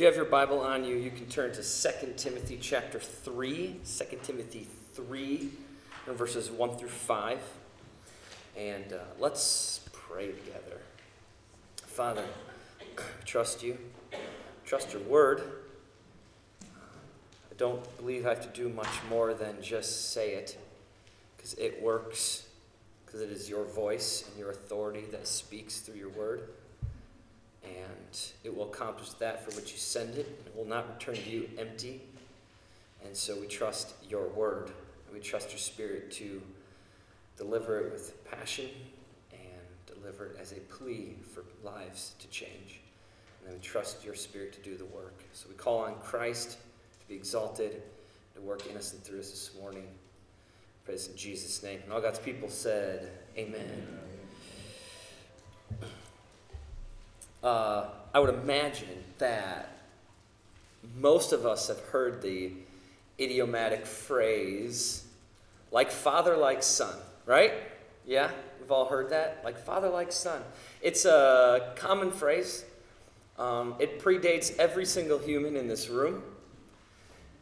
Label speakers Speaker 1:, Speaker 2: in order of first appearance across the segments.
Speaker 1: If you have your Bible on you, you can turn to 2 Timothy chapter 3, 2 Timothy 3, verses 1 through 5. And uh, let's pray together. Father, trust you, trust your word. I don't believe I have to do much more than just say it, because it works, because it is your voice and your authority that speaks through your word and it will accomplish that for which you send it, and it will not return to you empty. And so we trust your word, and we trust your spirit to deliver it with passion and deliver it as a plea for lives to change. And then we trust your spirit to do the work. So we call on Christ to be exalted, to work in us and through us this morning. Praise in Jesus' name. And all God's people said, Amen. Amen. Uh, I would imagine that most of us have heard the idiomatic phrase, like father, like son, right? Yeah, we've all heard that? Like father, like son. It's a common phrase. Um, it predates every single human in this room.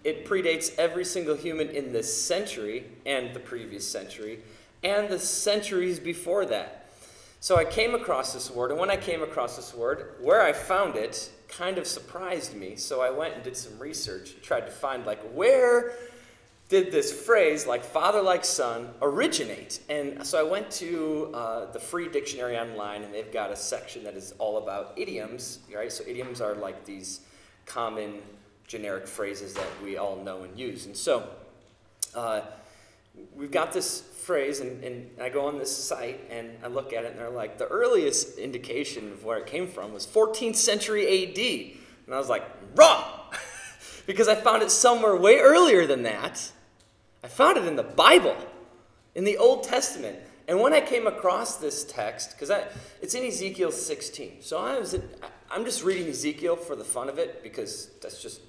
Speaker 1: It predates every single human in this century and the previous century and the centuries before that. So I came across this word, and when I came across this word, where I found it kind of surprised me. So I went and did some research, tried to find like where did this phrase like father like son originate? And so i went to uh, the free dictionary online and they've got a section that is all about idioms right? So idioms are like these common generic phrases that we all know and use. And so uh, we've got this phrase, and, and I go on this site and I look at it, and they're like, the earliest indication of where it came from was 14th century AD. And I was like, wrong! because I found it somewhere way earlier than that. I found it in the Bible, in the Old Testament. And when I came across this text, because it's in Ezekiel 16, so I was, I'm just reading Ezekiel for the fun of it because that's just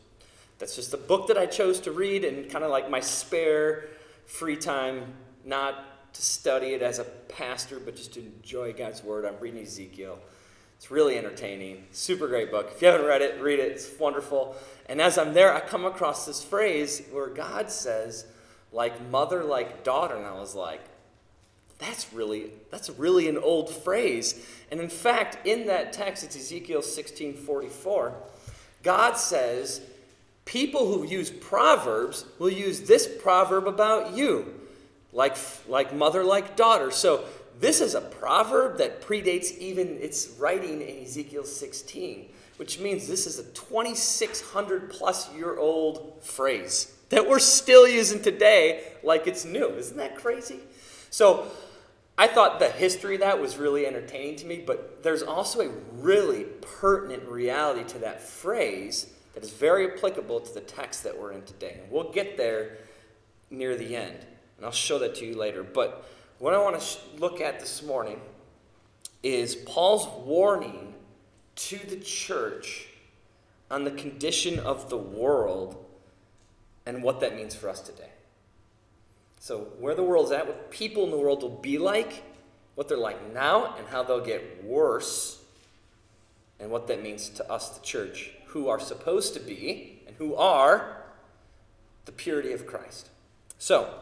Speaker 1: that's just the book that I chose to read and kind of like my spare free time not to study it as a pastor, but just to enjoy God's Word. I'm reading Ezekiel. It's really entertaining. Super great book. If you haven't read it, read it. It's wonderful. And as I'm there, I come across this phrase where God says, like mother, like daughter. And I was like, that's really, that's really an old phrase. And in fact, in that text, it's Ezekiel 16 44. God says, people who use proverbs will use this proverb about you like, like mother, like daughter. So this is a proverb that predates even its writing in Ezekiel 16, which means this is a 2,600 plus year old phrase that we're still using today like it's new. Isn't that crazy? So I thought the history of that was really entertaining to me, but there's also a really pertinent reality to that phrase that is very applicable to the text that we're in today. And we'll get there near the end. And I'll show that to you later. But what I want to look at this morning is Paul's warning to the church on the condition of the world and what that means for us today. So, where the world's at, what people in the world will be like, what they're like now, and how they'll get worse, and what that means to us, the church, who are supposed to be and who are the purity of Christ. So,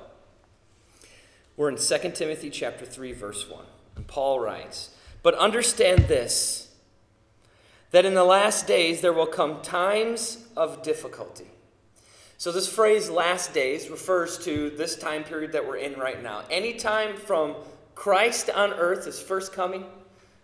Speaker 1: we're in 2 Timothy chapter 3 verse 1. And Paul writes, "But understand this, that in the last days there will come times of difficulty." So this phrase last days refers to this time period that we're in right now. Any time from Christ on earth, his first coming,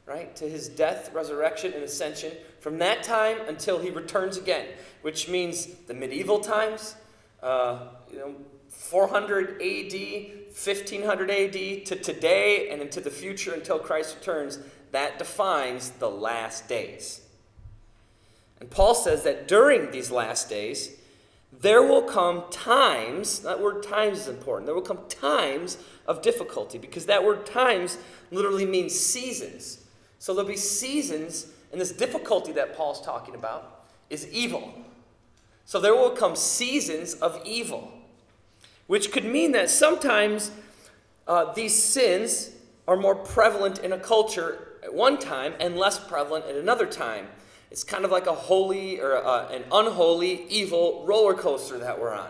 Speaker 1: right, to his death, resurrection, and ascension, from that time until he returns again, which means the medieval times, uh, you know, 400 AD 1500 AD to today and into the future until Christ returns, that defines the last days. And Paul says that during these last days, there will come times, that word times is important, there will come times of difficulty because that word times literally means seasons. So there'll be seasons, and this difficulty that Paul's talking about is evil. So there will come seasons of evil which could mean that sometimes uh, these sins are more prevalent in a culture at one time and less prevalent at another time. It's kind of like a holy or a, an unholy, evil roller coaster that we're on.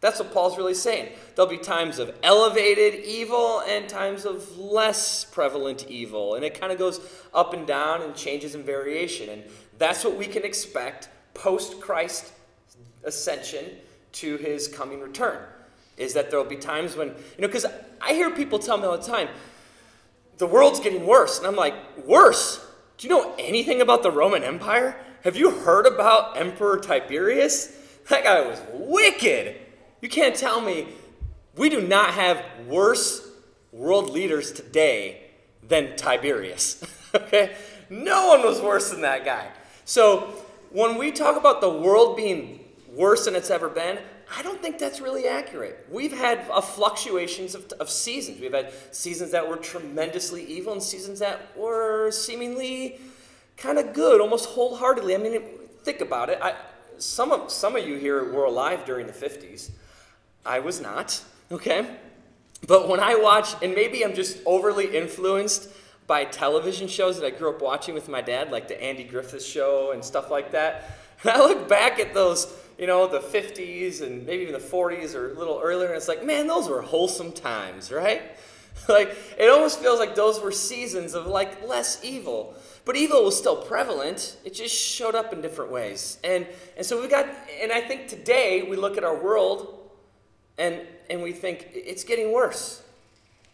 Speaker 1: That's what Paul's really saying. There'll be times of elevated evil and times of less prevalent evil. And it kind of goes up and down and changes in variation. And that's what we can expect post Christ ascension to his coming return. Is that there'll be times when, you know, because I hear people tell me all the time, the world's getting worse. And I'm like, worse? Do you know anything about the Roman Empire? Have you heard about Emperor Tiberius? That guy was wicked. You can't tell me we do not have worse world leaders today than Tiberius. okay? No one was worse than that guy. So when we talk about the world being worse than it's ever been, I don't think that's really accurate. We've had uh, fluctuations of, of seasons. We've had seasons that were tremendously evil and seasons that were seemingly kind of good, almost wholeheartedly. I mean, think about it. I, some, of, some of you here were alive during the 50s. I was not, okay? But when I watch, and maybe I'm just overly influenced by television shows that I grew up watching with my dad, like the Andy Griffith Show and stuff like that. And I look back at those, you know, the 50s and maybe even the 40s or a little earlier, and it's like, man, those were wholesome times, right? like, it almost feels like those were seasons of like less evil. But evil was still prevalent. It just showed up in different ways. And, and so we got, and I think today we look at our world and, and we think it's getting worse.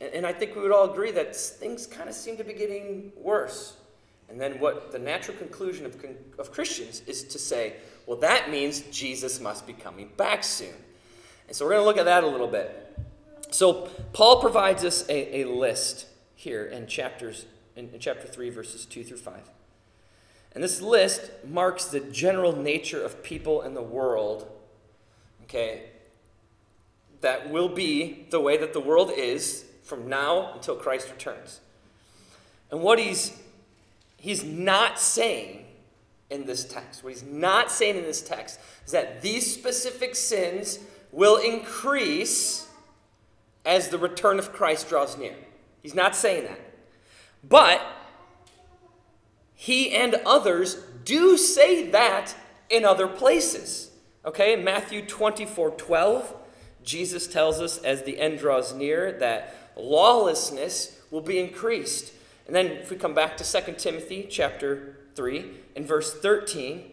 Speaker 1: And, and I think we would all agree that things kind of seem to be getting worse. And then what the natural conclusion of, of Christians is to say, well, that means Jesus must be coming back soon. And so we're going to look at that a little bit. So Paul provides us a, a list here in chapters in, in chapter 3, verses 2 through 5. And this list marks the general nature of people in the world, okay, that will be the way that the world is from now until Christ returns. And what he's he's not saying in this text, what he's not saying in this text is that these specific sins will increase as the return of Christ draws near. He's not saying that. But he and others do say that in other places. Okay, in Matthew 24 12, Jesus tells us as the end draws near that lawlessness will be increased. And then if we come back to 2 Timothy chapter 3 in verse 13,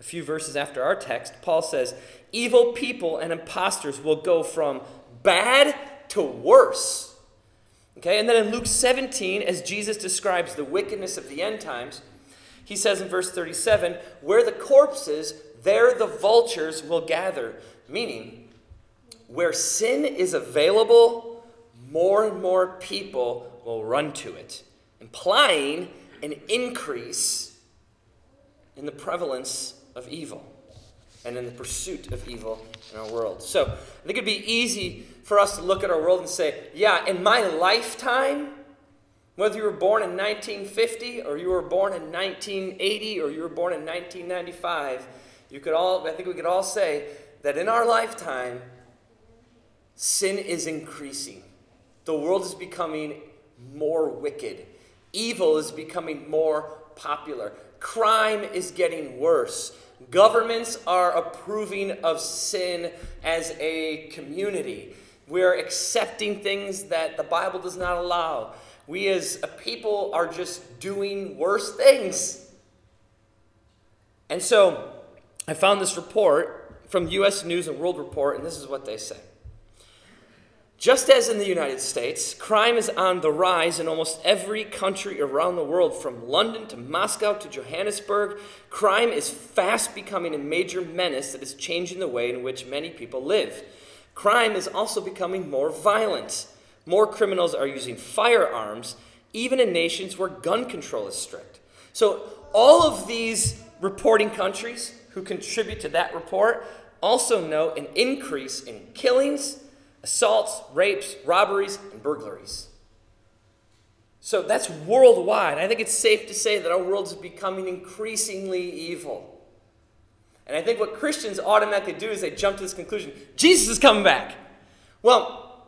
Speaker 1: a few verses after our text, Paul says, Evil people and impostors will go from bad to worse. Okay, and then in Luke 17, as Jesus describes the wickedness of the end times, he says in verse 37, Where the corpses, there the vultures will gather. Meaning, where sin is available, more and more people will run to it, implying an increase in the prevalence of evil and in the pursuit of evil in our world. So I think it'd be easy for us to look at our world and say, yeah, in my lifetime, whether you were born in 1950 or you were born in 1980 or you were born in 1995, you could all, I think we could all say that in our lifetime, sin is increasing. The world is becoming more wicked. Evil is becoming more popular. Crime is getting worse. Governments are approving of sin as a community. We're accepting things that the Bible does not allow. We as a people are just doing worse things. And so I found this report from US News and World Report, and this is what they say. Just as in the United States, crime is on the rise in almost every country around the world, from London to Moscow to Johannesburg. Crime is fast becoming a major menace that is changing the way in which many people live. Crime is also becoming more violent. More criminals are using firearms, even in nations where gun control is strict. So, all of these reporting countries who contribute to that report also note an increase in killings assaults, rapes, robberies, and burglaries. So that's worldwide. I think it's safe to say that our world is becoming increasingly evil. And I think what Christians automatically do is they jump to this conclusion Jesus is coming back. Well,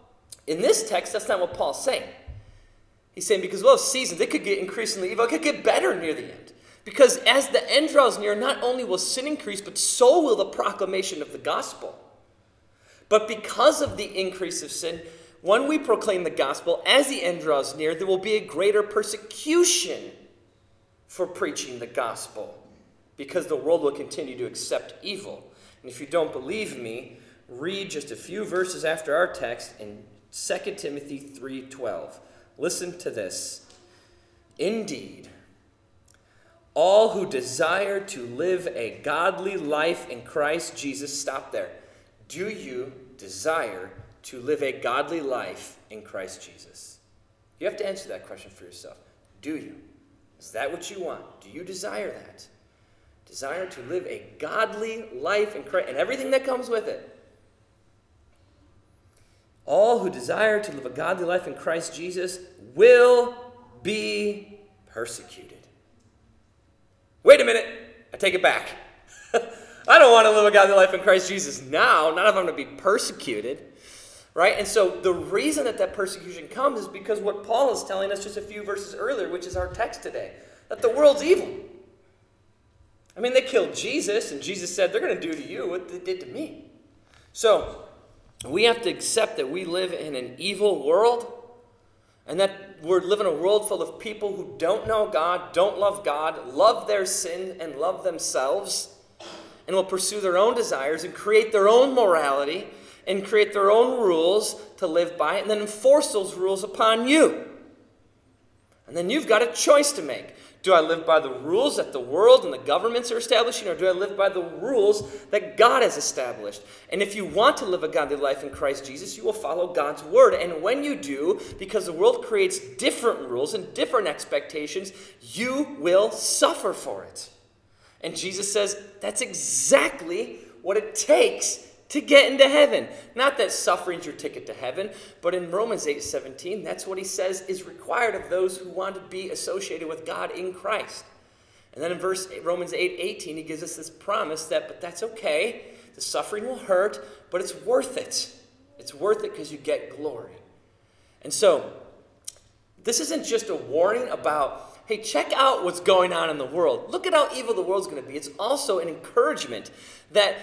Speaker 1: in this text, that's not what Paul's saying. He's saying because, well, seasons, it could get increasingly evil, it could get better near the end. Because as the end draws near, not only will sin increase, but so will the proclamation of the gospel. But because of the increase of sin, when we proclaim the gospel, as the end draws near, there will be a greater persecution for preaching the gospel because the world will continue to accept evil. And if you don't believe me, read just a few verses after our text in 2 Timothy 3:12. Listen to this. Indeed, all who desire to live a godly life in Christ Jesus, stop there. Do you desire to live a godly life in Christ Jesus? You have to answer that question for yourself. Do you? Is that what you want? Do you desire that? Desire to live a godly life in Christ and everything that comes with it. All who desire to live a godly life in Christ Jesus will be persecuted. Wait a minute. I take it back. I don't want to live a godly life in Christ Jesus now. Not if I'm going to be persecuted. Right? And so the reason that that persecution comes is because what Paul is telling us just a few verses earlier, which is our text today, that the world's evil. I mean, they killed Jesus, and Jesus said, they're going to do to you what they did to me. So we have to accept that we live in an evil world and that we're living in a world full of people who don't know God, don't love God, love their sin, and love themselves, and will pursue their own desires and create their own morality and create their own rules to live by, and then enforce those rules upon you. And then you've got a choice to make. Do I live by the rules that the world and the governments are establishing, or do I live by the rules that God has established? And if you want to live a godly life in Christ Jesus, you will follow God's word. And when you do, because the world creates different rules and different expectations, you will suffer for it. And Jesus says that's exactly what it takes to get into heaven. Not that suffering's your ticket to heaven, but in Romans 8 17, that's what he says is required of those who want to be associated with God in Christ. And then in verse Romans 8 18, he gives us this promise that, but that's okay. The suffering will hurt, but it's worth it. It's worth it because you get glory. And so, this isn't just a warning about, hey, check out what's going on in the world. Look at how evil the world's going to be. It's also an encouragement that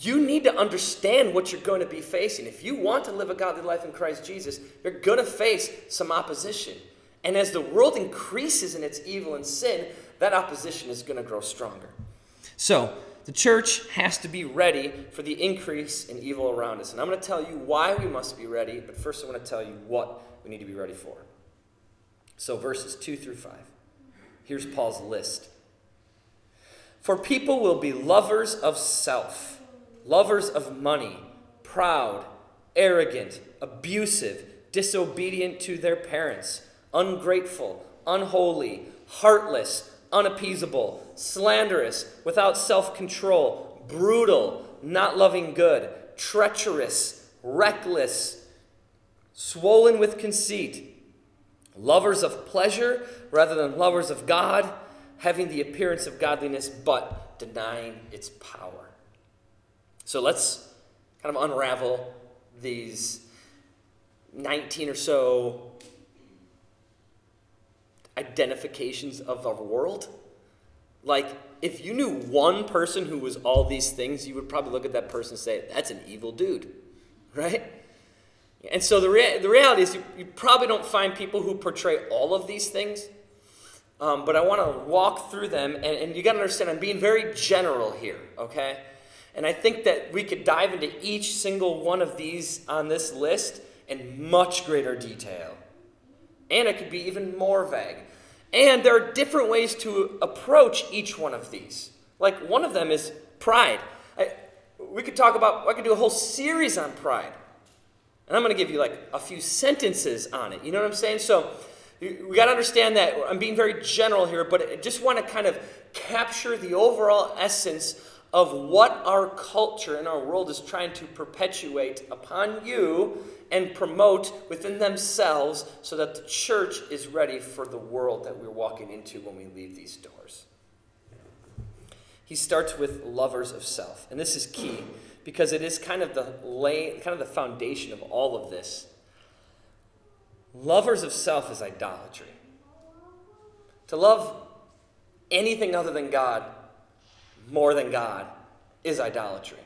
Speaker 1: you need to understand what you're going to be facing. If you want to live a godly life in Christ Jesus, you're going to face some opposition. And as the world increases in its evil and sin, that opposition is going to grow stronger. So, the church has to be ready for the increase in evil around us. And I'm going to tell you why we must be ready, but first I want to tell you what we need to be ready for. So, verses 2 through 5. Here's Paul's list. For people will be lovers of self lovers of money, proud, arrogant, abusive, disobedient to their parents, ungrateful, unholy, heartless, unappeasable, slanderous, without self control, brutal, not loving good, treacherous, reckless, swollen with conceit, lovers of pleasure rather than lovers of God, having the appearance of godliness but denying its power. So let's kind of unravel these 19 or so identifications of our world. Like, if you knew one person who was all these things, you would probably look at that person and say, that's an evil dude, right? And so the, rea- the reality is, you, you probably don't find people who portray all of these things. Um, but I want to walk through them, and, and you got to understand, I'm being very general here, okay? And I think that we could dive into each single one of these on this list in much greater detail. And it could be even more vague. And there are different ways to approach each one of these. Like one of them is pride. I, we could talk about, I could do a whole series on pride. And I'm going to give you like a few sentences on it. You know what I'm saying? So we got to understand that I'm being very general here, but I just want to kind of capture the overall essence of what our culture and our world is trying to perpetuate upon you and promote within themselves so that the church is ready for the world that we're walking into when we leave these doors. He starts with lovers of self, and this is key because it is kind of the lay, kind of the foundation of all of this. Lovers of self is idolatry. To love anything other than God more than God is idolatry.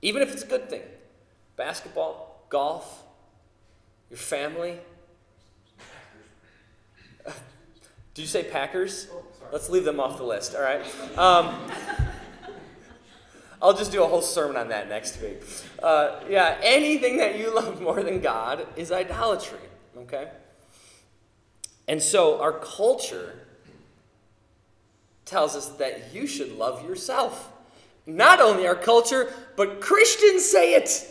Speaker 1: Even if it's a good thing. Basketball, golf, your family. Did you say Packers? Let's leave them off the list, all right? Um, I'll just do a whole sermon on that next week. Uh, yeah, anything that you love more than God is idolatry, okay? And so our culture tells us that you should love yourself. Not only our culture, but Christians say it.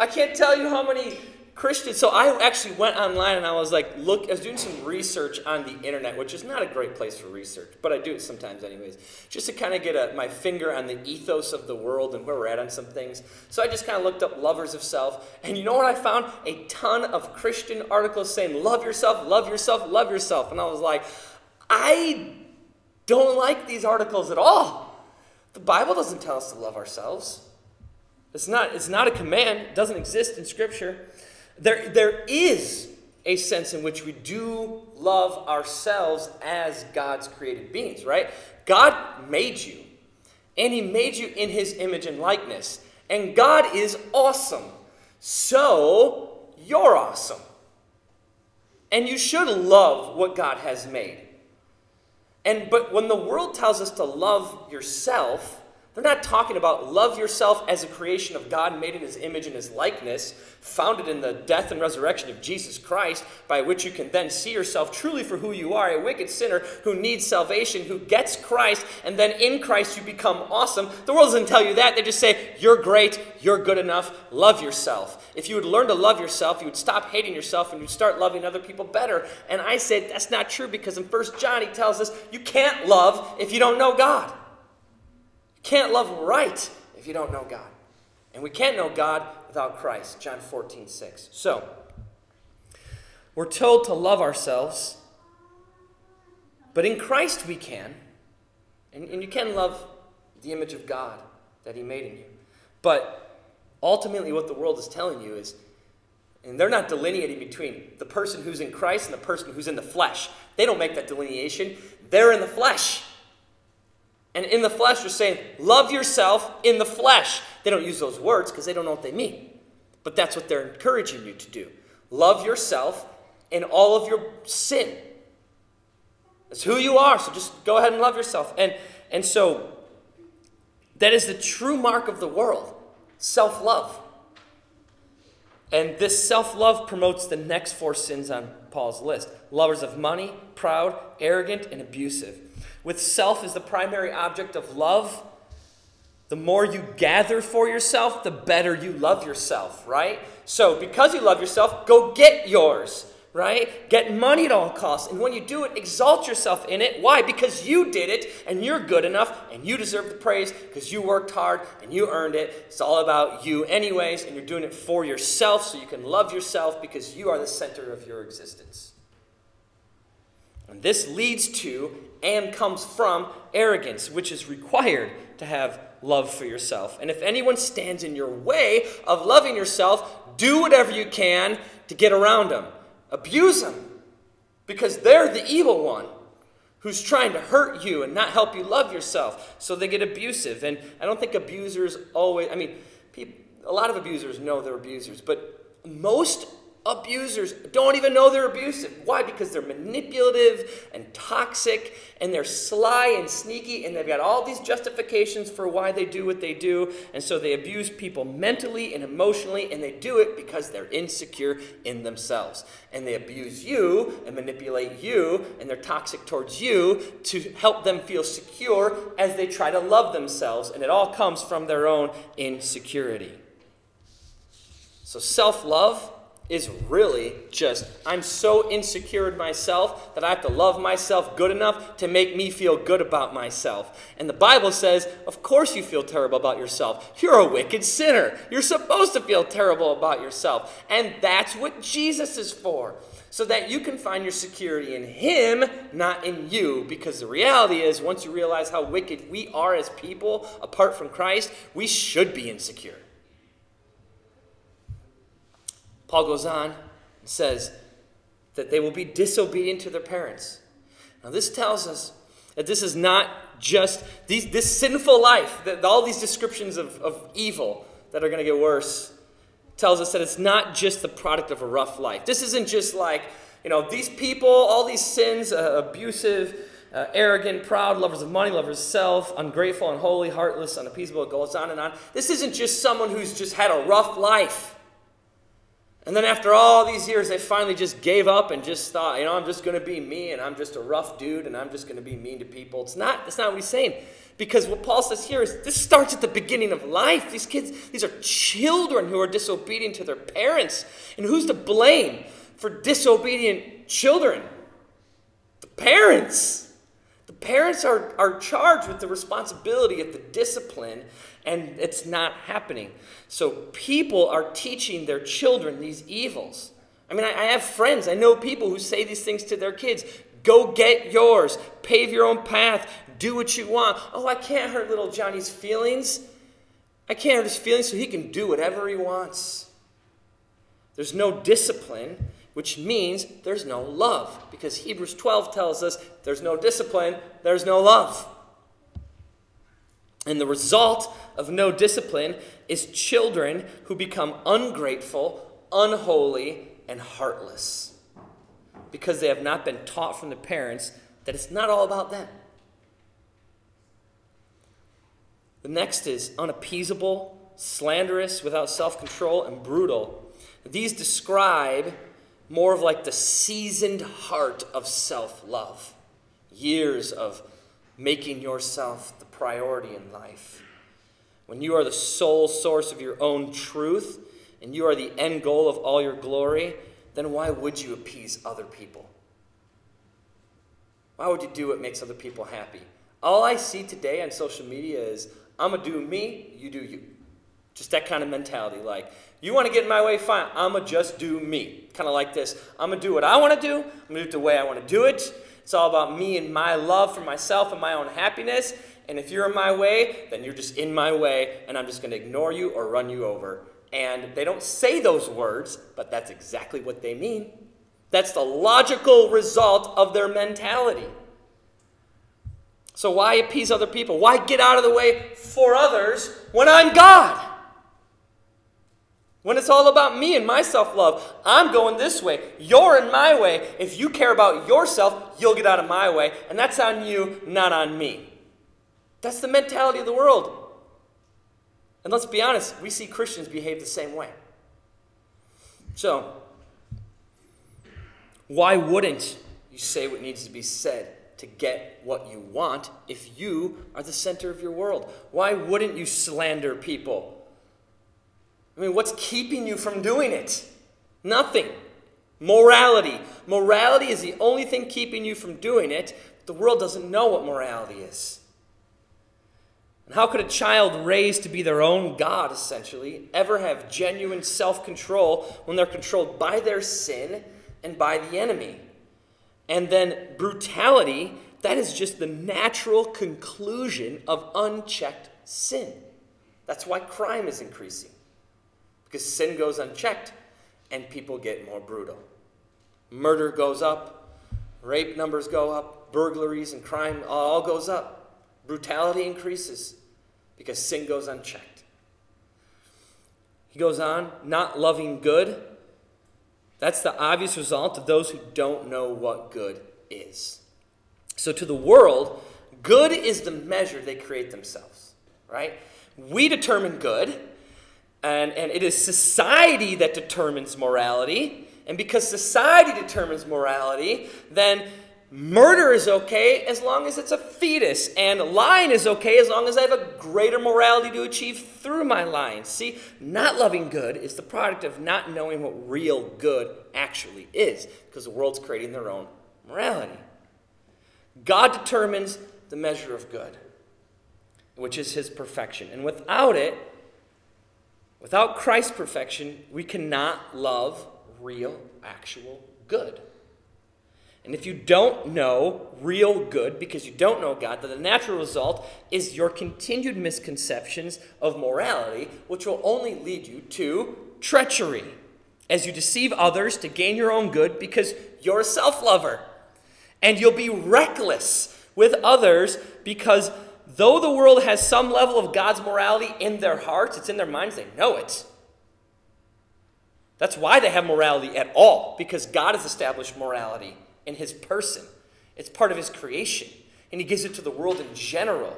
Speaker 1: I can't tell you how many Christians. So I actually went online and I was like, look, I was doing some research on the internet, which is not a great place for research, but I do it sometimes anyways, just to kind of get a, my finger on the ethos of the world and where we're at on some things. So I just kind of looked up lovers of self, and you know what I found? A ton of Christian articles saying, love yourself, love yourself, love yourself. And I was like, I don't like these articles at all. The Bible doesn't tell us to love ourselves. It's not, it's not a command, it doesn't exist in Scripture. There, there is a sense in which we do love ourselves as God's created beings, right? God made you, and He made you in His image and likeness. And God is awesome. So, you're awesome. And you should love what God has made. And but when the world tells us to love yourself, they're not talking about love yourself as a creation of God made in his image and his likeness, founded in the death and resurrection of Jesus Christ, by which you can then see yourself truly for who you are a wicked sinner who needs salvation, who gets Christ, and then in Christ you become awesome. The world doesn't tell you that. They just say, You're great, you're good enough, love yourself. If you would learn to love yourself, you would stop hating yourself and you'd start loving other people better. And I said, That's not true because in 1 John he tells us you can't love if you don't know God can't love right if you don't know God. And we can't know God without Christ. John 14, 6. So, we're told to love ourselves, but in Christ we can. And, and you can love the image of God that He made in you. But ultimately, what the world is telling you is, and they're not delineating between the person who's in Christ and the person who's in the flesh. They don't make that delineation. They're in the flesh. And in the flesh, they're saying, love yourself in the flesh. They don't use those words because they don't know what they mean. But that's what they're encouraging you to do. Love yourself in all of your sin. That's who you are. So just go ahead and love yourself. And, and so that is the true mark of the world self love. And this self love promotes the next four sins on Paul's list lovers of money, proud, arrogant, and abusive with self as the primary object of love, the more you gather for yourself, the better you love yourself, right? So, because you love yourself, go get yours, right? Get money at all costs. And when you do it, exalt yourself in it. Why? Because you did it and you're good enough and you deserve the praise because you worked hard and you earned it. It's all about you, anyways, and you're doing it for yourself so you can love yourself because you are the center of your existence. And this leads to and comes from arrogance, which is required to have love for yourself. And if anyone stands in your way of loving yourself, do whatever you can to get around them. Abuse them because they're the evil one who's trying to hurt you and not help you love yourself. So they get abusive. And I don't think abusers always, I mean, people, a lot of abusers know they're abusers, but most abusers don't even know they're abusive. Why? Because they're manipulative and toxic and they're sly and sneaky and they've got all these justifications for why they do what they do. And so they abuse people mentally and emotionally and they do it because they're insecure in themselves. And they abuse you and manipulate you and they're toxic towards you to help them feel secure as they try to love themselves. And it all comes from their own insecurity. So self love is really just I'm so insecure in myself that I have to love myself good enough to make me feel good about myself. And the Bible says, of course you feel terrible about yourself. You're a wicked sinner. You're supposed to feel terrible about yourself. And that's what Jesus is for. So that you can find your security in Him, not in you. Because the reality is, once you realize how wicked we are as people apart from Christ, we should be insecure. Paul goes on and says that they will be disobedient to their parents. Now, this tells us That this is not just these, this sinful life, that all these descriptions of, of evil that are going to get worse, tells us that it's not just the product of a rough life. This isn't just like, you know, these people, all these sins, uh, abusive, uh, arrogant, proud, lovers of money, lovers of self, ungrateful, unholy, heartless, unappeasable. It goes on and on. This isn't just someone who's just had a rough life. And then after all these years, they finally just gave up and just thought, you know, I'm just going to be me and I'm just a rough dude and I'm just going to be mean to people. It's not, that's not what he's saying. Because what Paul says here is this starts at the beginning of life. These kids, these are children who are disobedient to their parents. And who's to blame for disobedient children? The parents. The parents are, are charged with the responsibility of the discipline, and it's not happening. So people are teaching their children these evils. I mean, I, I have friends, I know people who say these things to their kids go get yours, pave your own path, do what you want. Oh, I can't hurt little Johnny's feelings. I can't hurt his feelings so he can do whatever he wants. There's no discipline which means there's no love. Because Hebrews 12 tells us there's no discipline, there's no love. And the result of no discipline is children who become ungrateful, unholy, and heartless. Because they have not been taught from the parents that it's not all about them. The next is unappeasable, slanderous, without self control, and brutal. These describe more of like the seasoned heart of self love. Years of making yourself the priority in life. When you are the sole source of your own truth and you are the end goal of all your glory, then why would you appease other people? Why would you do what makes other people happy? All I see today on social media is I'm going to do me, you do you. Just that kind of mentality. Like, you want to get in my way? Fine. I'm going to just do me. Kind of like this. I'm going to do what I want to do. I'm going to do it the way I want to do it. It's all about me and my love for myself and my own happiness. And if you're in my way, then you're just in my way, and I'm just going to ignore you or run you over. And they don't say those words, but that's exactly what they mean. That's the logical result of their mentality. So, why appease other people? Why get out of the way for others when I'm God? When it's all about me and my self love, I'm going this way. You're in my way. If you care about yourself, you'll get out of my way. And that's on you, not on me. That's the mentality of the world. And let's be honest, we see Christians behave the same way. So, why wouldn't you say what needs to be said to get what you want if you are the center of your world? Why wouldn't you slander people? I mean, what's keeping you from doing it? Nothing. Morality. Morality is the only thing keeping you from doing it. The world doesn't know what morality is. And how could a child raised to be their own God, essentially, ever have genuine self control when they're controlled by their sin and by the enemy? And then brutality, that is just the natural conclusion of unchecked sin. That's why crime is increasing because sin goes unchecked and people get more brutal. Murder goes up, rape numbers go up, burglaries and crime all goes up. Brutality increases because sin goes unchecked. He goes on, not loving good. That's the obvious result of those who don't know what good is. So, to the world, good is the measure they create themselves, right? We determine good and, and it is society that determines morality. And because society determines morality, then murder is okay as long as it's a fetus, and lying is okay as long as I have a greater morality to achieve through my lying. See, not loving good is the product of not knowing what real good actually is, because the world's creating their own morality. God determines the measure of good, which is his perfection. And without it, Without Christ's perfection, we cannot love real, actual good. And if you don't know real good because you don't know God, then the natural result is your continued misconceptions of morality, which will only lead you to treachery as you deceive others to gain your own good because you're a self lover. And you'll be reckless with others because though the world has some level of God's morality in their hearts, it's in their minds, they know it. That's why they have morality at all, because God has established morality in His person. It's part of His creation, and He gives it to the world in general.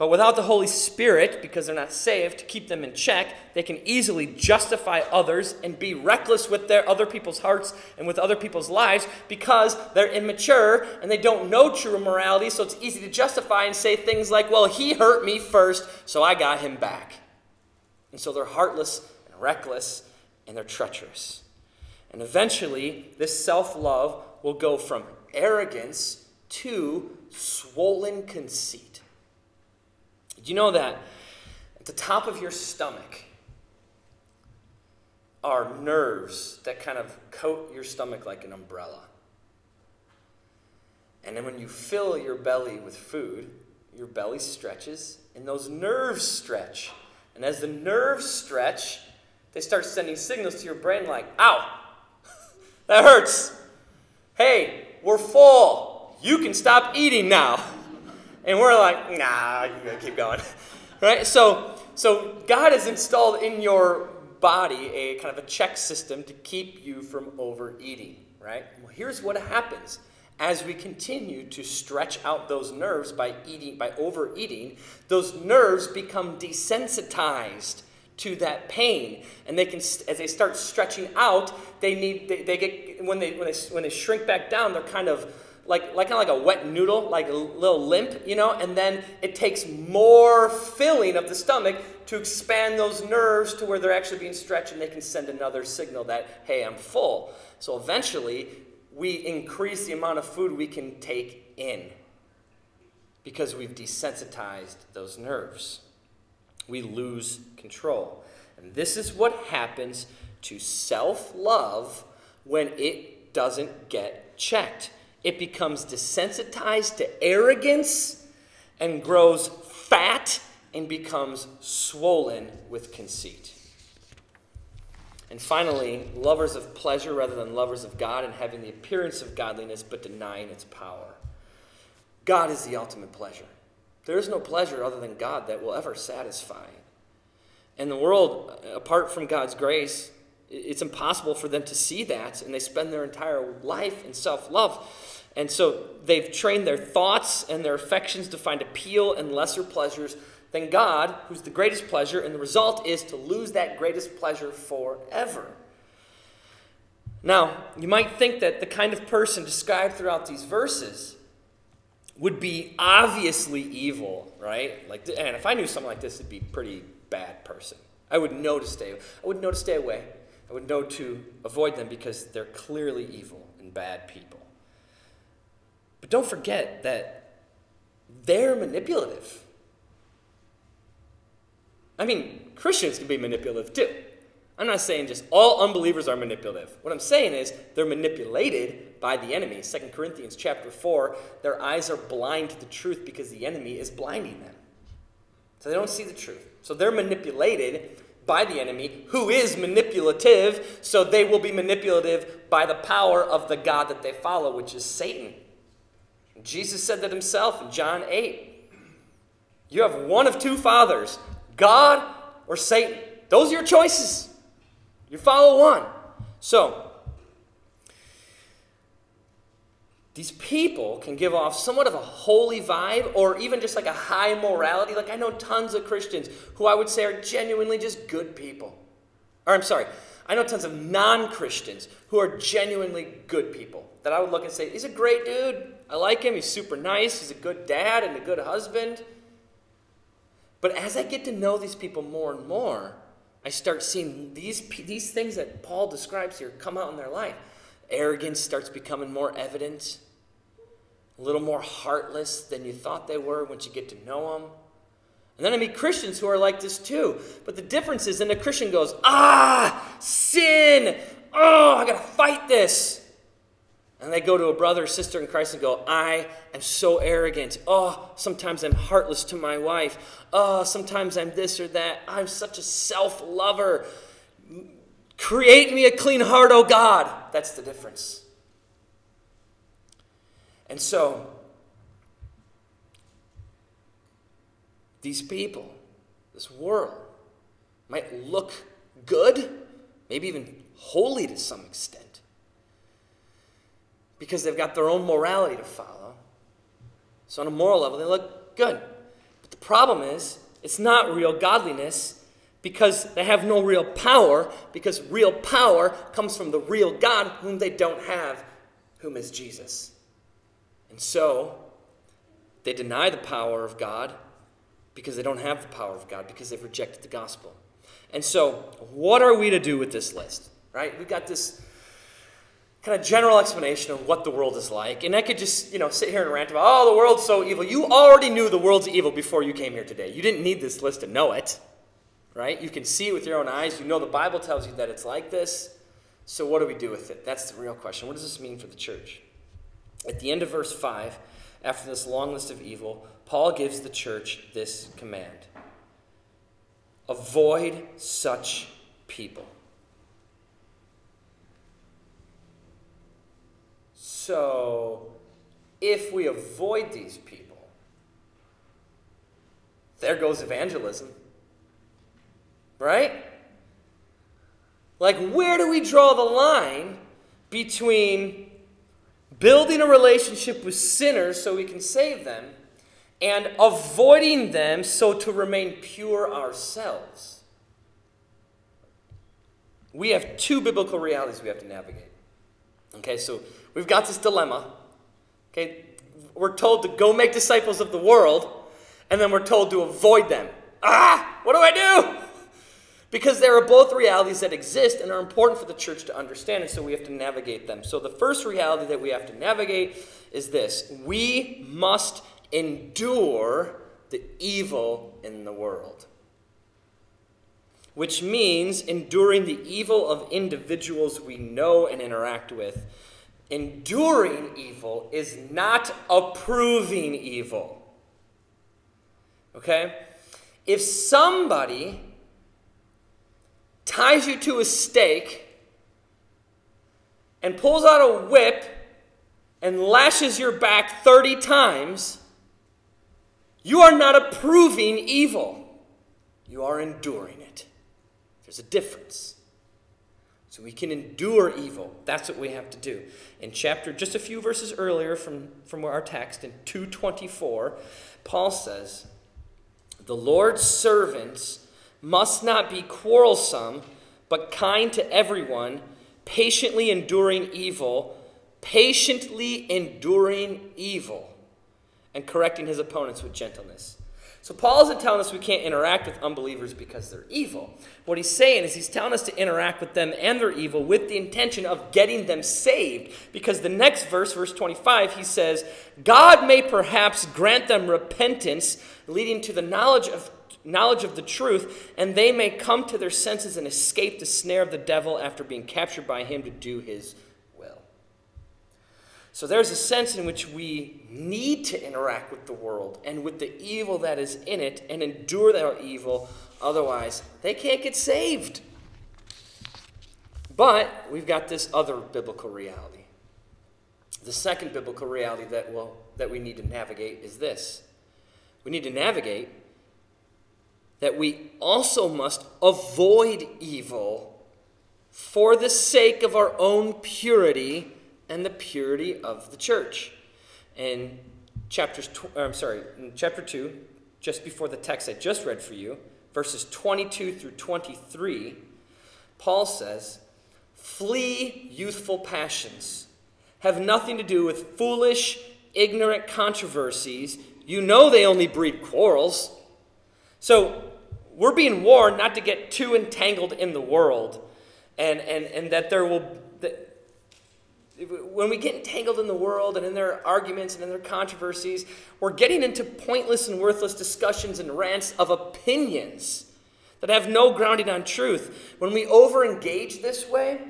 Speaker 1: But without the Holy Spirit, because they're not saved, to keep them in check, they can easily justify others and be reckless with their other people's hearts and with other people's lives because they're immature and they don't know true morality. So it's easy to justify and say things like, well, he hurt me first, so I got him back. And so they're heartless and reckless and they're treacherous. And eventually, this self love will go from arrogance to swollen conceit. Did you know that at the top of your stomach are nerves that kind of coat your stomach like an umbrella? And then when you fill your belly with food, your belly stretches and those nerves stretch. And as the nerves stretch, they start sending signals to your brain like, ow, that hurts. Hey, we're full. You can stop eating now. And we're like, nah, you gotta keep going. right? So, so God has installed in your body a kind of a check system to keep you from overeating, right? Well, here's what happens as we continue to stretch out those nerves by eating by overeating those nerves become desensitized to that pain and they can as they start stretching out they need they, they get when they when they when they shrink back down they're kind of like, like kind of like a wet noodle, like a little limp, you know, and then it takes more filling of the stomach to expand those nerves to where they're actually being stretched and they can send another signal that, hey, I'm full. So eventually, we increase the amount of food we can take in because we've desensitized those nerves. We lose control. And this is what happens to self love when it doesn't get checked it becomes desensitized to arrogance and grows fat and becomes swollen with conceit. And finally, lovers of pleasure rather than lovers of God and having the appearance of godliness but denying its power. God is the ultimate pleasure. There is no pleasure other than God that will ever satisfy. And the world, apart from God's grace, it's impossible for them to see that, and they spend their entire life in self love. And so they've trained their thoughts and their affections to find appeal and lesser pleasures than God, who's the greatest pleasure, and the result is to lose that greatest pleasure forever. Now, you might think that the kind of person described throughout these verses would be obviously evil, right? Like, and if I knew someone like this, it'd be pretty bad person. I would know to stay. I would know to stay away. I would know to avoid them because they're clearly evil and bad people. But don't forget that they're manipulative. I mean, Christians can be manipulative too. I'm not saying just all unbelievers are manipulative. What I'm saying is they're manipulated by the enemy. 2 Corinthians chapter 4, their eyes are blind to the truth because the enemy is blinding them. So they don't see the truth. So they're manipulated by the enemy, who is manipulative, so they will be manipulative by the power of the God that they follow, which is Satan. Jesus said that himself in John 8. You have one of two fathers, God or Satan. Those are your choices. You follow one. So, these people can give off somewhat of a holy vibe or even just like a high morality. Like I know tons of Christians who I would say are genuinely just good people. Or I'm sorry, I know tons of non Christians who are genuinely good people that I would look and say, he's a great dude. I like him. He's super nice. He's a good dad and a good husband. But as I get to know these people more and more, I start seeing these, these things that Paul describes here come out in their life. Arrogance starts becoming more evident, a little more heartless than you thought they were once you get to know them. And then I meet Christians who are like this too. But the difference is then a Christian goes, ah, sin. Oh, I got to fight this. And they go to a brother or sister in Christ and go, I am so arrogant. Oh, sometimes I'm heartless to my wife. Oh, sometimes I'm this or that. I'm such a self lover. Create me a clean heart, oh God. That's the difference. And so, these people, this world, might look good, maybe even holy to some extent, because they've got their own morality to follow. So, on a moral level, they look good. But the problem is, it's not real godliness because they have no real power, because real power comes from the real God whom they don't have, whom is Jesus. And so, they deny the power of God because they don't have the power of God, because they've rejected the gospel. And so, what are we to do with this list? Right? We've got this kind of general explanation of what the world is like. And I could just, you know, sit here and rant about, oh, the world's so evil. You already knew the world's evil before you came here today. You didn't need this list to know it. Right? You can see it with your own eyes. You know the Bible tells you that it's like this. So what do we do with it? That's the real question. What does this mean for the church? At the end of verse 5, after this long list of evil, Paul gives the church this command Avoid such people. So, if we avoid these people, there goes evangelism. Right? Like, where do we draw the line between building a relationship with sinners so we can save them and avoiding them so to remain pure ourselves? We have two biblical realities we have to navigate. Okay, so we've got this dilemma. Okay, we're told to go make disciples of the world, and then we're told to avoid them. Ah, what do I do? Because there are both realities that exist and are important for the church to understand, and so we have to navigate them. So, the first reality that we have to navigate is this we must endure the evil in the world. Which means enduring the evil of individuals we know and interact with. Enduring evil is not approving evil. Okay? If somebody ties you to a stake and pulls out a whip and lashes your back 30 times, you are not approving evil. You are enduring it. There's a difference. So we can endure evil. That's what we have to do. In chapter, just a few verses earlier from, from our text, in 224, Paul says, The Lord's servants must not be quarrelsome, but kind to everyone, patiently enduring evil, patiently enduring evil, and correcting his opponents with gentleness. So Paul isn't telling us we can't interact with unbelievers because they're evil. What he's saying is he's telling us to interact with them and their evil with the intention of getting them saved. Because the next verse, verse 25, he says, God may perhaps grant them repentance, leading to the knowledge of knowledge of the truth, and they may come to their senses and escape the snare of the devil after being captured by him to do his will. So there's a sense in which we need to interact with the world and with the evil that is in it and endure that evil, otherwise, they can't get saved. But we've got this other biblical reality. The second biblical reality that, that we need to navigate is this we need to navigate that we also must avoid evil for the sake of our own purity and the purity of the church. In chapters, tw- uh, I'm sorry, in chapter 2, just before the text I just read for you, verses 22 through 23, Paul says, Flee youthful passions. Have nothing to do with foolish, ignorant controversies. You know they only breed quarrels. So we're being warned not to get too entangled in the world and, and, and that there will that when we get entangled in the world and in their arguments and in their controversies we're getting into pointless and worthless discussions and rants of opinions that have no grounding on truth. When we over engage this way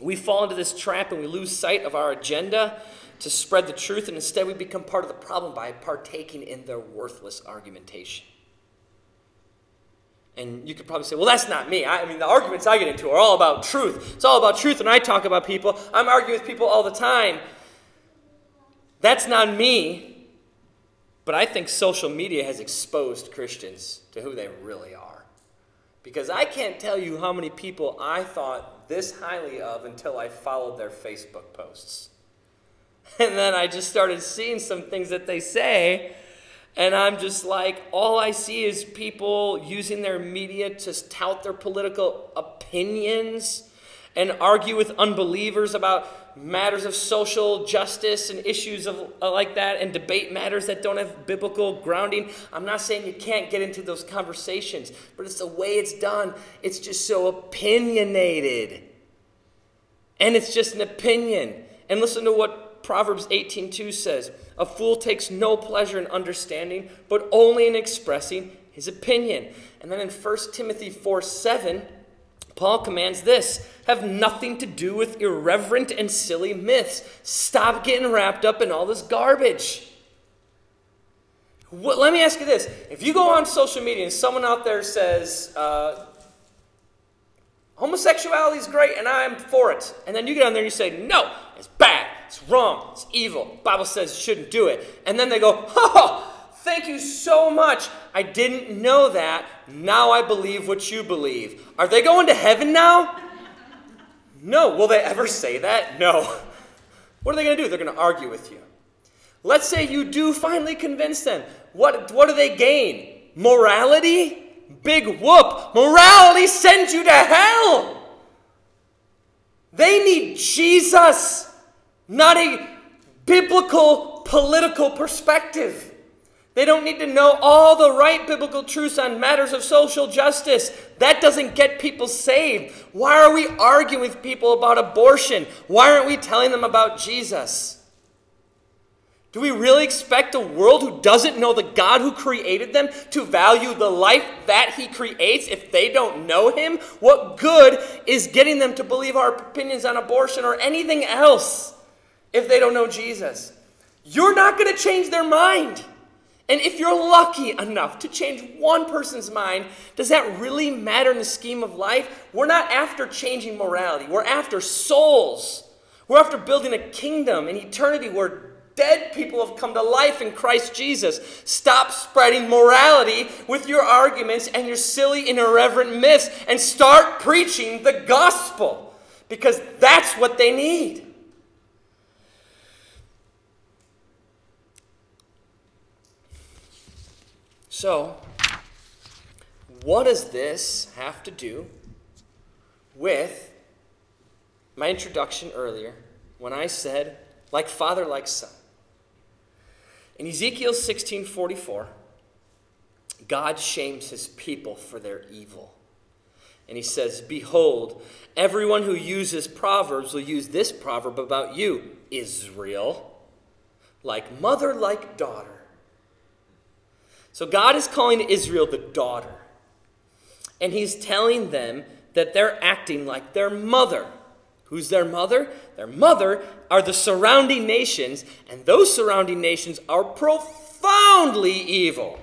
Speaker 1: we fall into this trap and we lose sight of our agenda to spread the truth and instead we become part of the problem by partaking in their worthless argumentation and you could probably say, well, that's not me. I, I, mean, the arguments I get into are all about truth. It's all about truth. And I talk about people, I'm arguing with people all the time. That's not me. But I think social media has exposed Christians to who they really are. Because I can't tell you how many people I thought this highly of until I followed their Facebook posts. And then I just started seeing some things that they say, and I'm just like, all I see is people using their media to tout their political opinions and argue with unbelievers about matters of social justice and issues of, uh, like that and debate matters that don't have biblical grounding. I'm not saying you can't get into those conversations, but it's the way it's done. It's just so opinionated. And it's just an opinion. And listen to what Proverbs 18:2 says. A fool takes no pleasure in understanding, but only in expressing his opinion. And then in 1 Timothy 4 7, Paul commands this have nothing to do with irreverent and silly myths. Stop getting wrapped up in all this garbage. Let me ask you this. If you go on social media and someone out there says, uh, homosexuality is great and I'm for it, and then you get on there and you say, no, it's bad, it's wrong, it's evil, Bible says you shouldn't do it, and then they go, oh, Thank you so much. I didn't know that. Now I believe what you believe. Are they going to heaven now? No. Will they ever say that? No. What are they going to do? They're going to argue with you. Let's say you do finally convince them. What, what do they gain? Morality? Big whoop. Morality sends you to hell. They need Jesus, not a biblical political perspective. They don't need to know all the right biblical truths on matters of social justice. That doesn't get people saved. Why are we arguing with people about abortion? Why aren't we telling them about Jesus? Do we really expect a world who doesn't know the God who created them to value the life that He creates if they don't know Him? What good is getting them to believe our opinions on abortion or anything else if they don't know Jesus? You're not going to change their mind. And if you're lucky enough to change one person's mind, does that really matter in the scheme of life? We're not after changing morality, we're after souls. We're after building a kingdom in eternity where dead people have come to life in Christ Jesus. Stop spreading morality with your arguments and your silly and irreverent myths and start preaching the gospel because that's what they need. So, what does this have to do with my introduction earlier when I said, like father, like son? In Ezekiel 16:44, God shames his people for their evil. And he says, Behold, everyone who uses proverbs will use this proverb about you, Israel, like mother, like daughter. So God is calling Israel the daughter. And he's telling them that they're acting like their mother. Who's their mother? Their mother are the surrounding nations, and those surrounding nations are profoundly evil.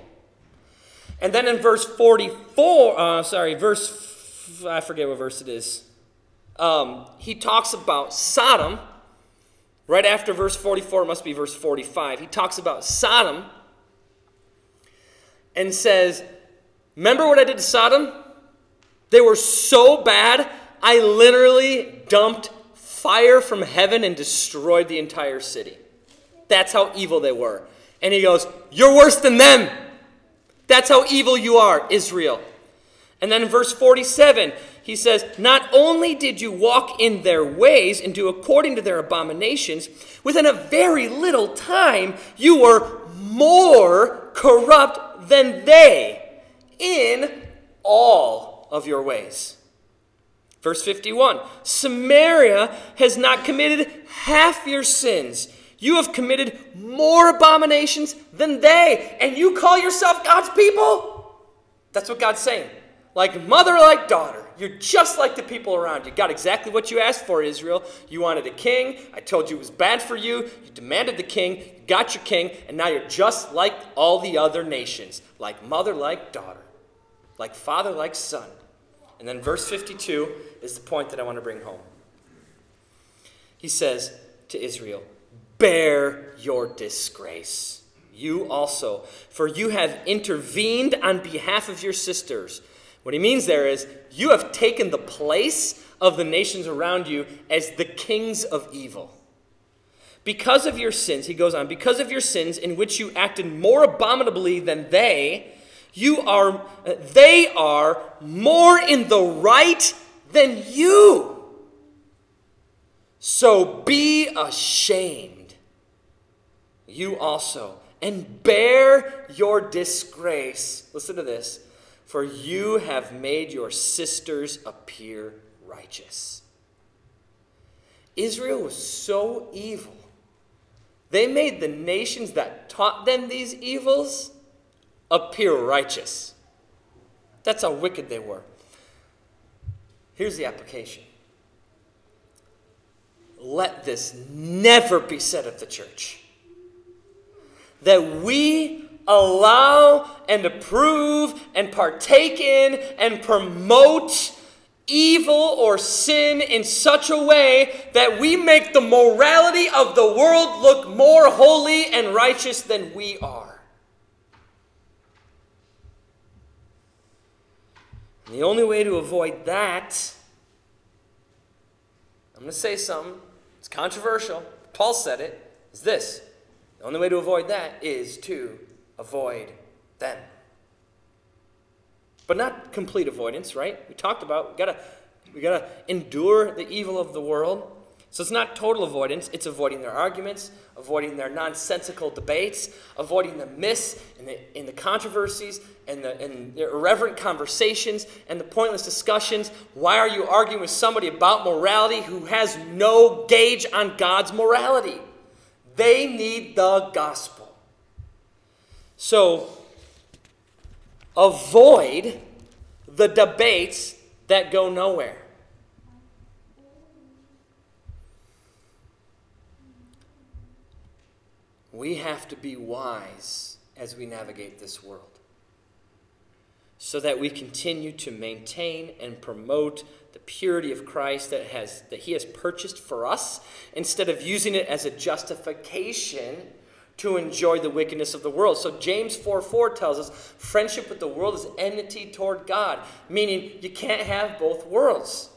Speaker 1: And then in verse 44, uh, sorry, verse, I forget what verse it is. Um, he talks about Sodom. Right after verse 44, it must be verse 45. He talks about Sodom and says, Remember what I did to Sodom? They were so bad, I literally dumped fire from heaven and destroyed the entire city. That's how evil they were. And he goes, You're worse than them. That's how evil you are, Israel. And then in verse 47, he says, Not only did you walk in their ways and do according to their abominations, within a very little time you were more corrupt than they in all of your ways. Verse 51 Samaria has not committed half your sins. You have committed more abominations than they, and you call yourself God's people? That's what God's saying. Like mother, like daughter. You're just like the people around you. Got exactly what you asked for, Israel. You wanted a king. I told you it was bad for you. You demanded the king. You got your king. And now you're just like all the other nations. Like mother, like daughter. Like father, like son. And then verse 52 is the point that I want to bring home. He says to Israel, bear your disgrace. You also, for you have intervened on behalf of your sisters. What he means there is, you have taken the place of the nations around you as the kings of evil. Because of your sins, he goes on, because of your sins in which you acted more abominably than they, you are they are more in the right than you. So be ashamed, you also, and bear your disgrace. Listen to this. For you have made your sisters appear righteous. Israel was so evil. They made the nations that taught them these evils appear righteous. That's how wicked they were. Here's the application let this never be said of the church. That we allow and approve and partake in and promote evil or sin in such a way that we make the morality of the world look more holy and righteous than we are. And the only way to avoid that, I'm going to say something it's controversial. Paul said it, is this. The only way to avoid that is to avoid them. But not complete avoidance, right? We talked about we gotta we gotta endure the evil of the world. So it's not total avoidance, it's avoiding their arguments, avoiding their nonsensical debates, avoiding the myths and the, and the controversies and the, and the irreverent conversations and the pointless discussions. Why are you arguing with somebody about morality who has no gauge on God's morality? They need the gospel. So avoid the debates that go nowhere. we have to be wise as we navigate this world so that we continue to maintain and promote the purity of Christ that, has, that He has purchased for us instead of using it as a justification to enjoy the wickedness of the world. So James 4 4 tells us friendship with the world is enmity toward God, meaning you can't have both worlds.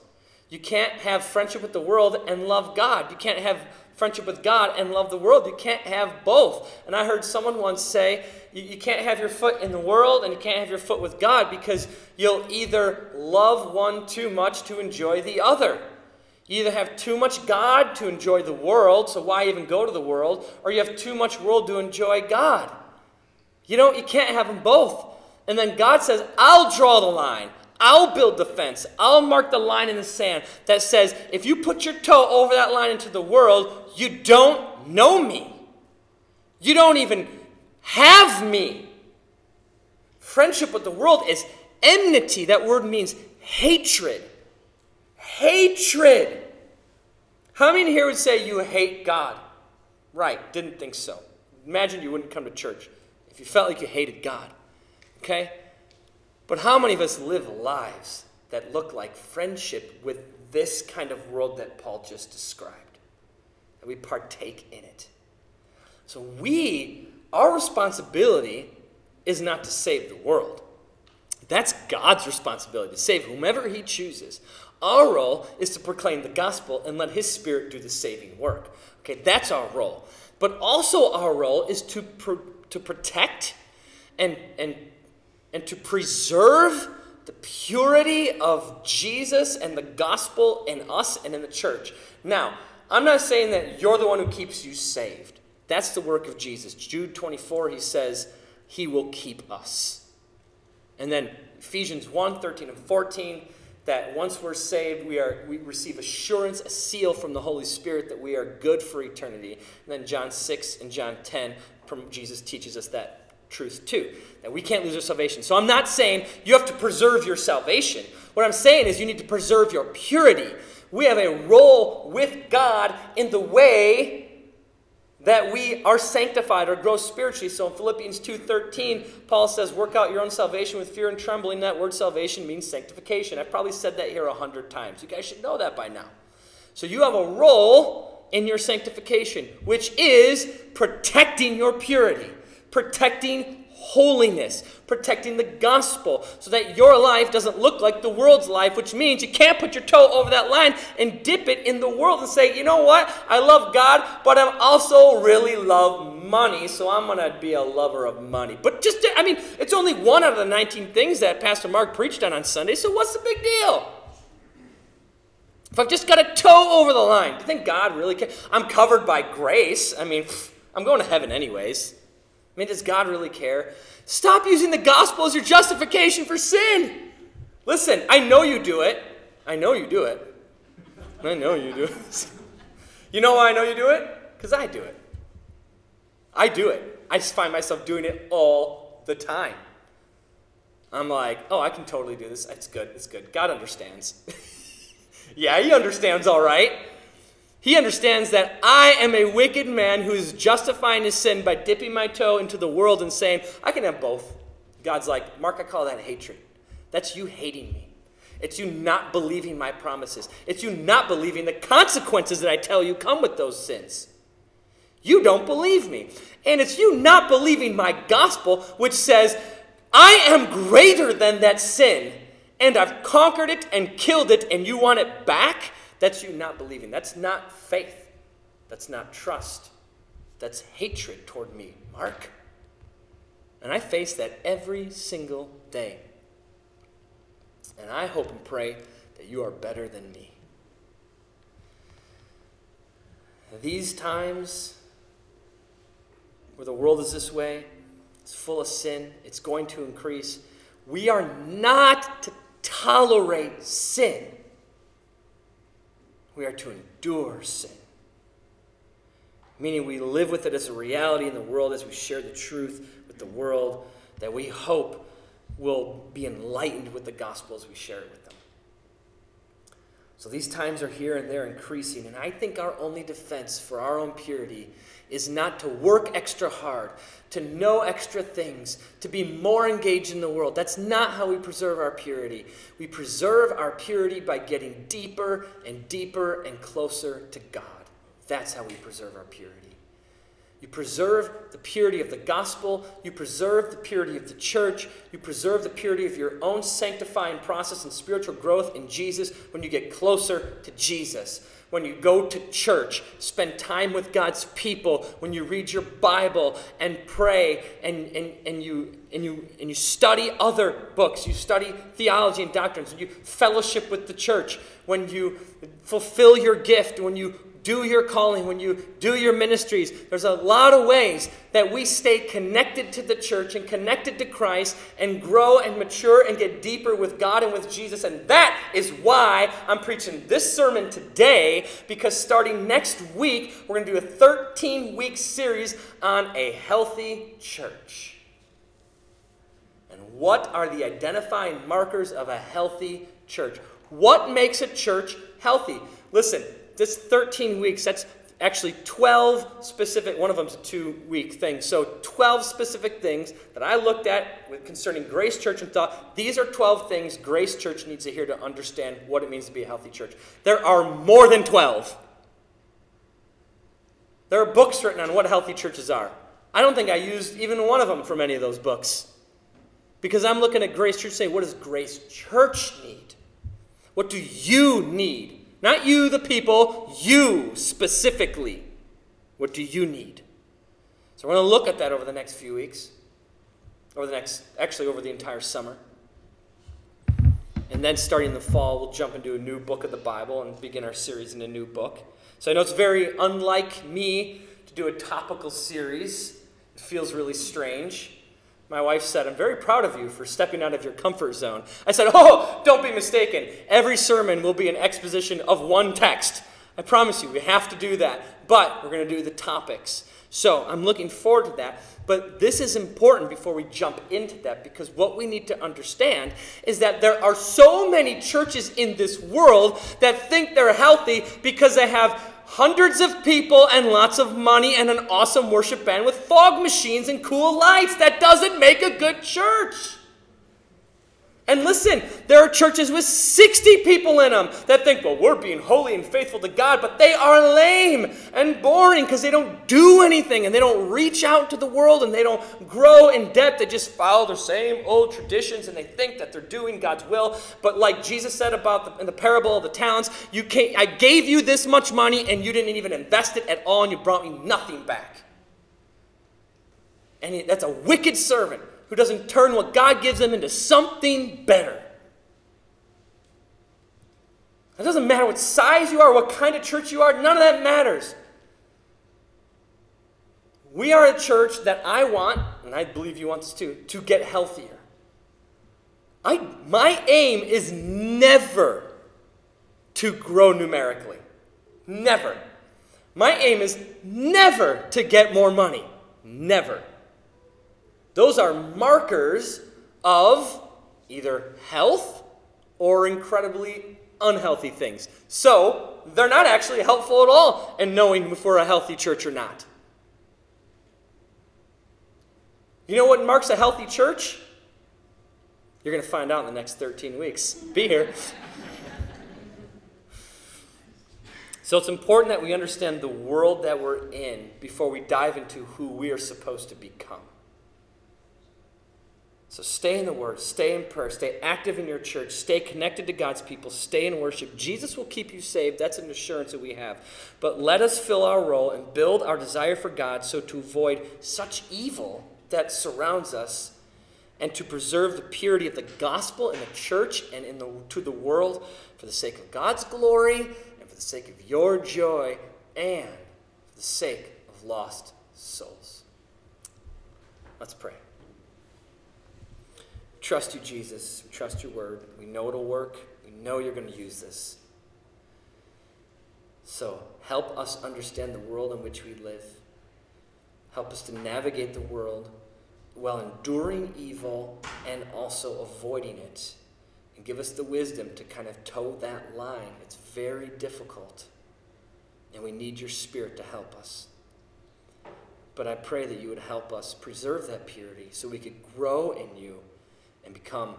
Speaker 1: You can't have friendship with the world and love God. You can't have friendship with God and love the world. You can't have both. And I heard someone once say, you, you can't have your foot in the world and you can't have your foot with God because you'll either love one too much to enjoy the other. You either have too much God to enjoy the world, so why even go to the world, or you have too much world to enjoy God. You know, you can't have them both. And then God says, I'll draw the line. I'll build the fence. I'll mark the line in the sand that says if you put your toe over that line into the world, you don't know me. You don't even have me. Friendship with the world is enmity. That word means hatred. Hatred. How many here would say you hate God? Right, didn't think so. Imagine you wouldn't come to church if you felt like you hated God. Okay? But how many of us live lives that look like friendship with this kind of world that Paul just described? That we partake in it. So we, our responsibility is not to save the world. That's God's responsibility, to save whomever He chooses. Our role is to proclaim the gospel and let His Spirit do the saving work. Okay, that's our role. But also, our role is to, pro- to protect and, and and to preserve the purity of Jesus and the gospel in us and in the church. Now, I'm not saying that you're the one who keeps you saved. That's the work of Jesus. Jude 24, he says, He will keep us. And then Ephesians 1 13 and 14, that once we're saved, we, are, we receive assurance, a seal from the Holy Spirit that we are good for eternity. And then John 6 and John 10, from Jesus teaches us that truth too. That we can't lose our salvation. So I'm not saying you have to preserve your salvation. What I'm saying is you need to preserve your purity. We have a role with God in the way that we are sanctified or grow spiritually. So in Philippians 2:13, Paul says, "Work out your own salvation with fear and trembling." That word salvation means sanctification. I've probably said that here a hundred times. You guys should know that by now. So you have a role in your sanctification, which is protecting your purity, protecting holiness, protecting the gospel, so that your life doesn't look like the world's life, which means you can't put your toe over that line and dip it in the world and say, you know what, I love God, but I also really love money, so I'm going to be a lover of money. But just, I mean, it's only one out of the 19 things that Pastor Mark preached on on Sunday, so what's the big deal? If I've just got a toe over the line, do you think God really cares? I'm covered by grace. I mean, I'm going to heaven anyways. I mean, does God really care? Stop using the gospel as your justification for sin. Listen, I know you do it. I know you do it. I know you do it. you know why I know you do it? Because I do it. I do it. I just find myself doing it all the time. I'm like, oh, I can totally do this. It's good. It's good. God understands. yeah, He understands all right. He understands that I am a wicked man who is justifying his sin by dipping my toe into the world and saying, I can have both. God's like, Mark, I call that hatred. That's you hating me. It's you not believing my promises. It's you not believing the consequences that I tell you come with those sins. You don't believe me. And it's you not believing my gospel, which says, I am greater than that sin, and I've conquered it and killed it, and you want it back? That's you not believing. That's not faith. That's not trust. That's hatred toward me, Mark. And I face that every single day. And I hope and pray that you are better than me. These times where the world is this way, it's full of sin, it's going to increase. We are not to tolerate sin. We are to endure sin. Meaning we live with it as a reality in the world as we share the truth with the world that we hope will be enlightened with the gospel as we share it with them. So these times are here and they're increasing, and I think our only defense for our own purity is not to work extra hard, to know extra things, to be more engaged in the world. That's not how we preserve our purity. We preserve our purity by getting deeper and deeper and closer to God. That's how we preserve our purity. You preserve the purity of the gospel. You preserve the purity of the church. You preserve the purity of your own sanctifying process and spiritual growth in Jesus when you get closer to Jesus when you go to church, spend time with God's people, when you read your Bible and pray and, and, and, you, and, you, and you study other books, you study theology and doctrines, and you fellowship with the church, when you fulfill your gift, when you do your calling, when you do your ministries, there's a lot of ways that we stay connected to the church and connected to Christ and grow and mature and get deeper with God and with Jesus. And that is why I'm preaching this sermon today, because starting next week, we're going to do a 13 week series on a healthy church. And what are the identifying markers of a healthy church? What makes a church healthy? Listen, this 13 weeks, that's actually 12 specific, one of them's a two week thing. So 12 specific things that I looked at concerning Grace Church and thought these are 12 things Grace Church needs to hear to understand what it means to be a healthy church. There are more than 12. There are books written on what healthy churches are. I don't think I used even one of them from any of those books. Because I'm looking at Grace Church saying, what does Grace Church need? What do you need? Not you, the people, you specifically. What do you need? So we're going to look at that over the next few weeks, over the next, actually, over the entire summer. And then starting in the fall, we'll jump into a new book of the Bible and begin our series in a new book. So I know it's very unlike me to do a topical series. It feels really strange. My wife said, I'm very proud of you for stepping out of your comfort zone. I said, Oh, don't be mistaken. Every sermon will be an exposition of one text. I promise you, we have to do that. But we're going to do the topics. So I'm looking forward to that. But this is important before we jump into that because what we need to understand is that there are so many churches in this world that think they're healthy because they have hundreds of people and lots of money and an awesome worship band with fog machines and cool lights. That doesn't make a good church. And listen, there are churches with 60 people in them that think, well, we're being holy and faithful to God, but they are lame and boring because they don't do anything and they don't reach out to the world and they don't grow in depth. They just follow their same old traditions and they think that they're doing God's will. But like Jesus said about the, in the parable of the talents, you can't, I gave you this much money and you didn't even invest it at all and you brought me nothing back. And that's a wicked servant who doesn't turn what God gives them into something better. It doesn't matter what size you are, what kind of church you are, none of that matters. We are a church that I want, and I believe you want this too, to get healthier. I, my aim is never to grow numerically. Never. My aim is never to get more money. Never. Those are markers of either health or incredibly unhealthy things. So, they're not actually helpful at all in knowing if we're a healthy church or not. You know what marks a healthy church? You're going to find out in the next 13 weeks. Be here. So it's important that we understand the world that we're in before we dive into who we are supposed to become. So stay in the Word, stay in prayer, stay active in your church, stay connected to God's people, stay in worship. Jesus will keep you saved. That's an assurance that we have. But let us fill our role and build our desire for God so to avoid such evil that surrounds us and to preserve the purity of the gospel in the church and in the, to the world for the sake of God's glory and for the sake of your joy and for the sake of lost souls. Let's pray trust you, Jesus. We trust your word. We know it'll work. We know you're going to use this. So help us understand the world in which we live. Help us to navigate the world while enduring evil and also avoiding it. And give us the wisdom to kind of toe that line. It's very difficult. And we need your spirit to help us. But I pray that you would help us preserve that purity so we could grow in you and become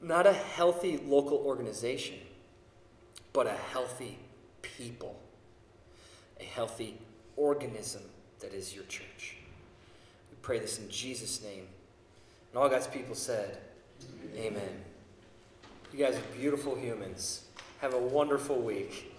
Speaker 1: not a healthy local organization, but a healthy people, a healthy organism that is your church. We pray this in Jesus' name. And all God's people said, Amen. You guys are beautiful humans. Have a wonderful week.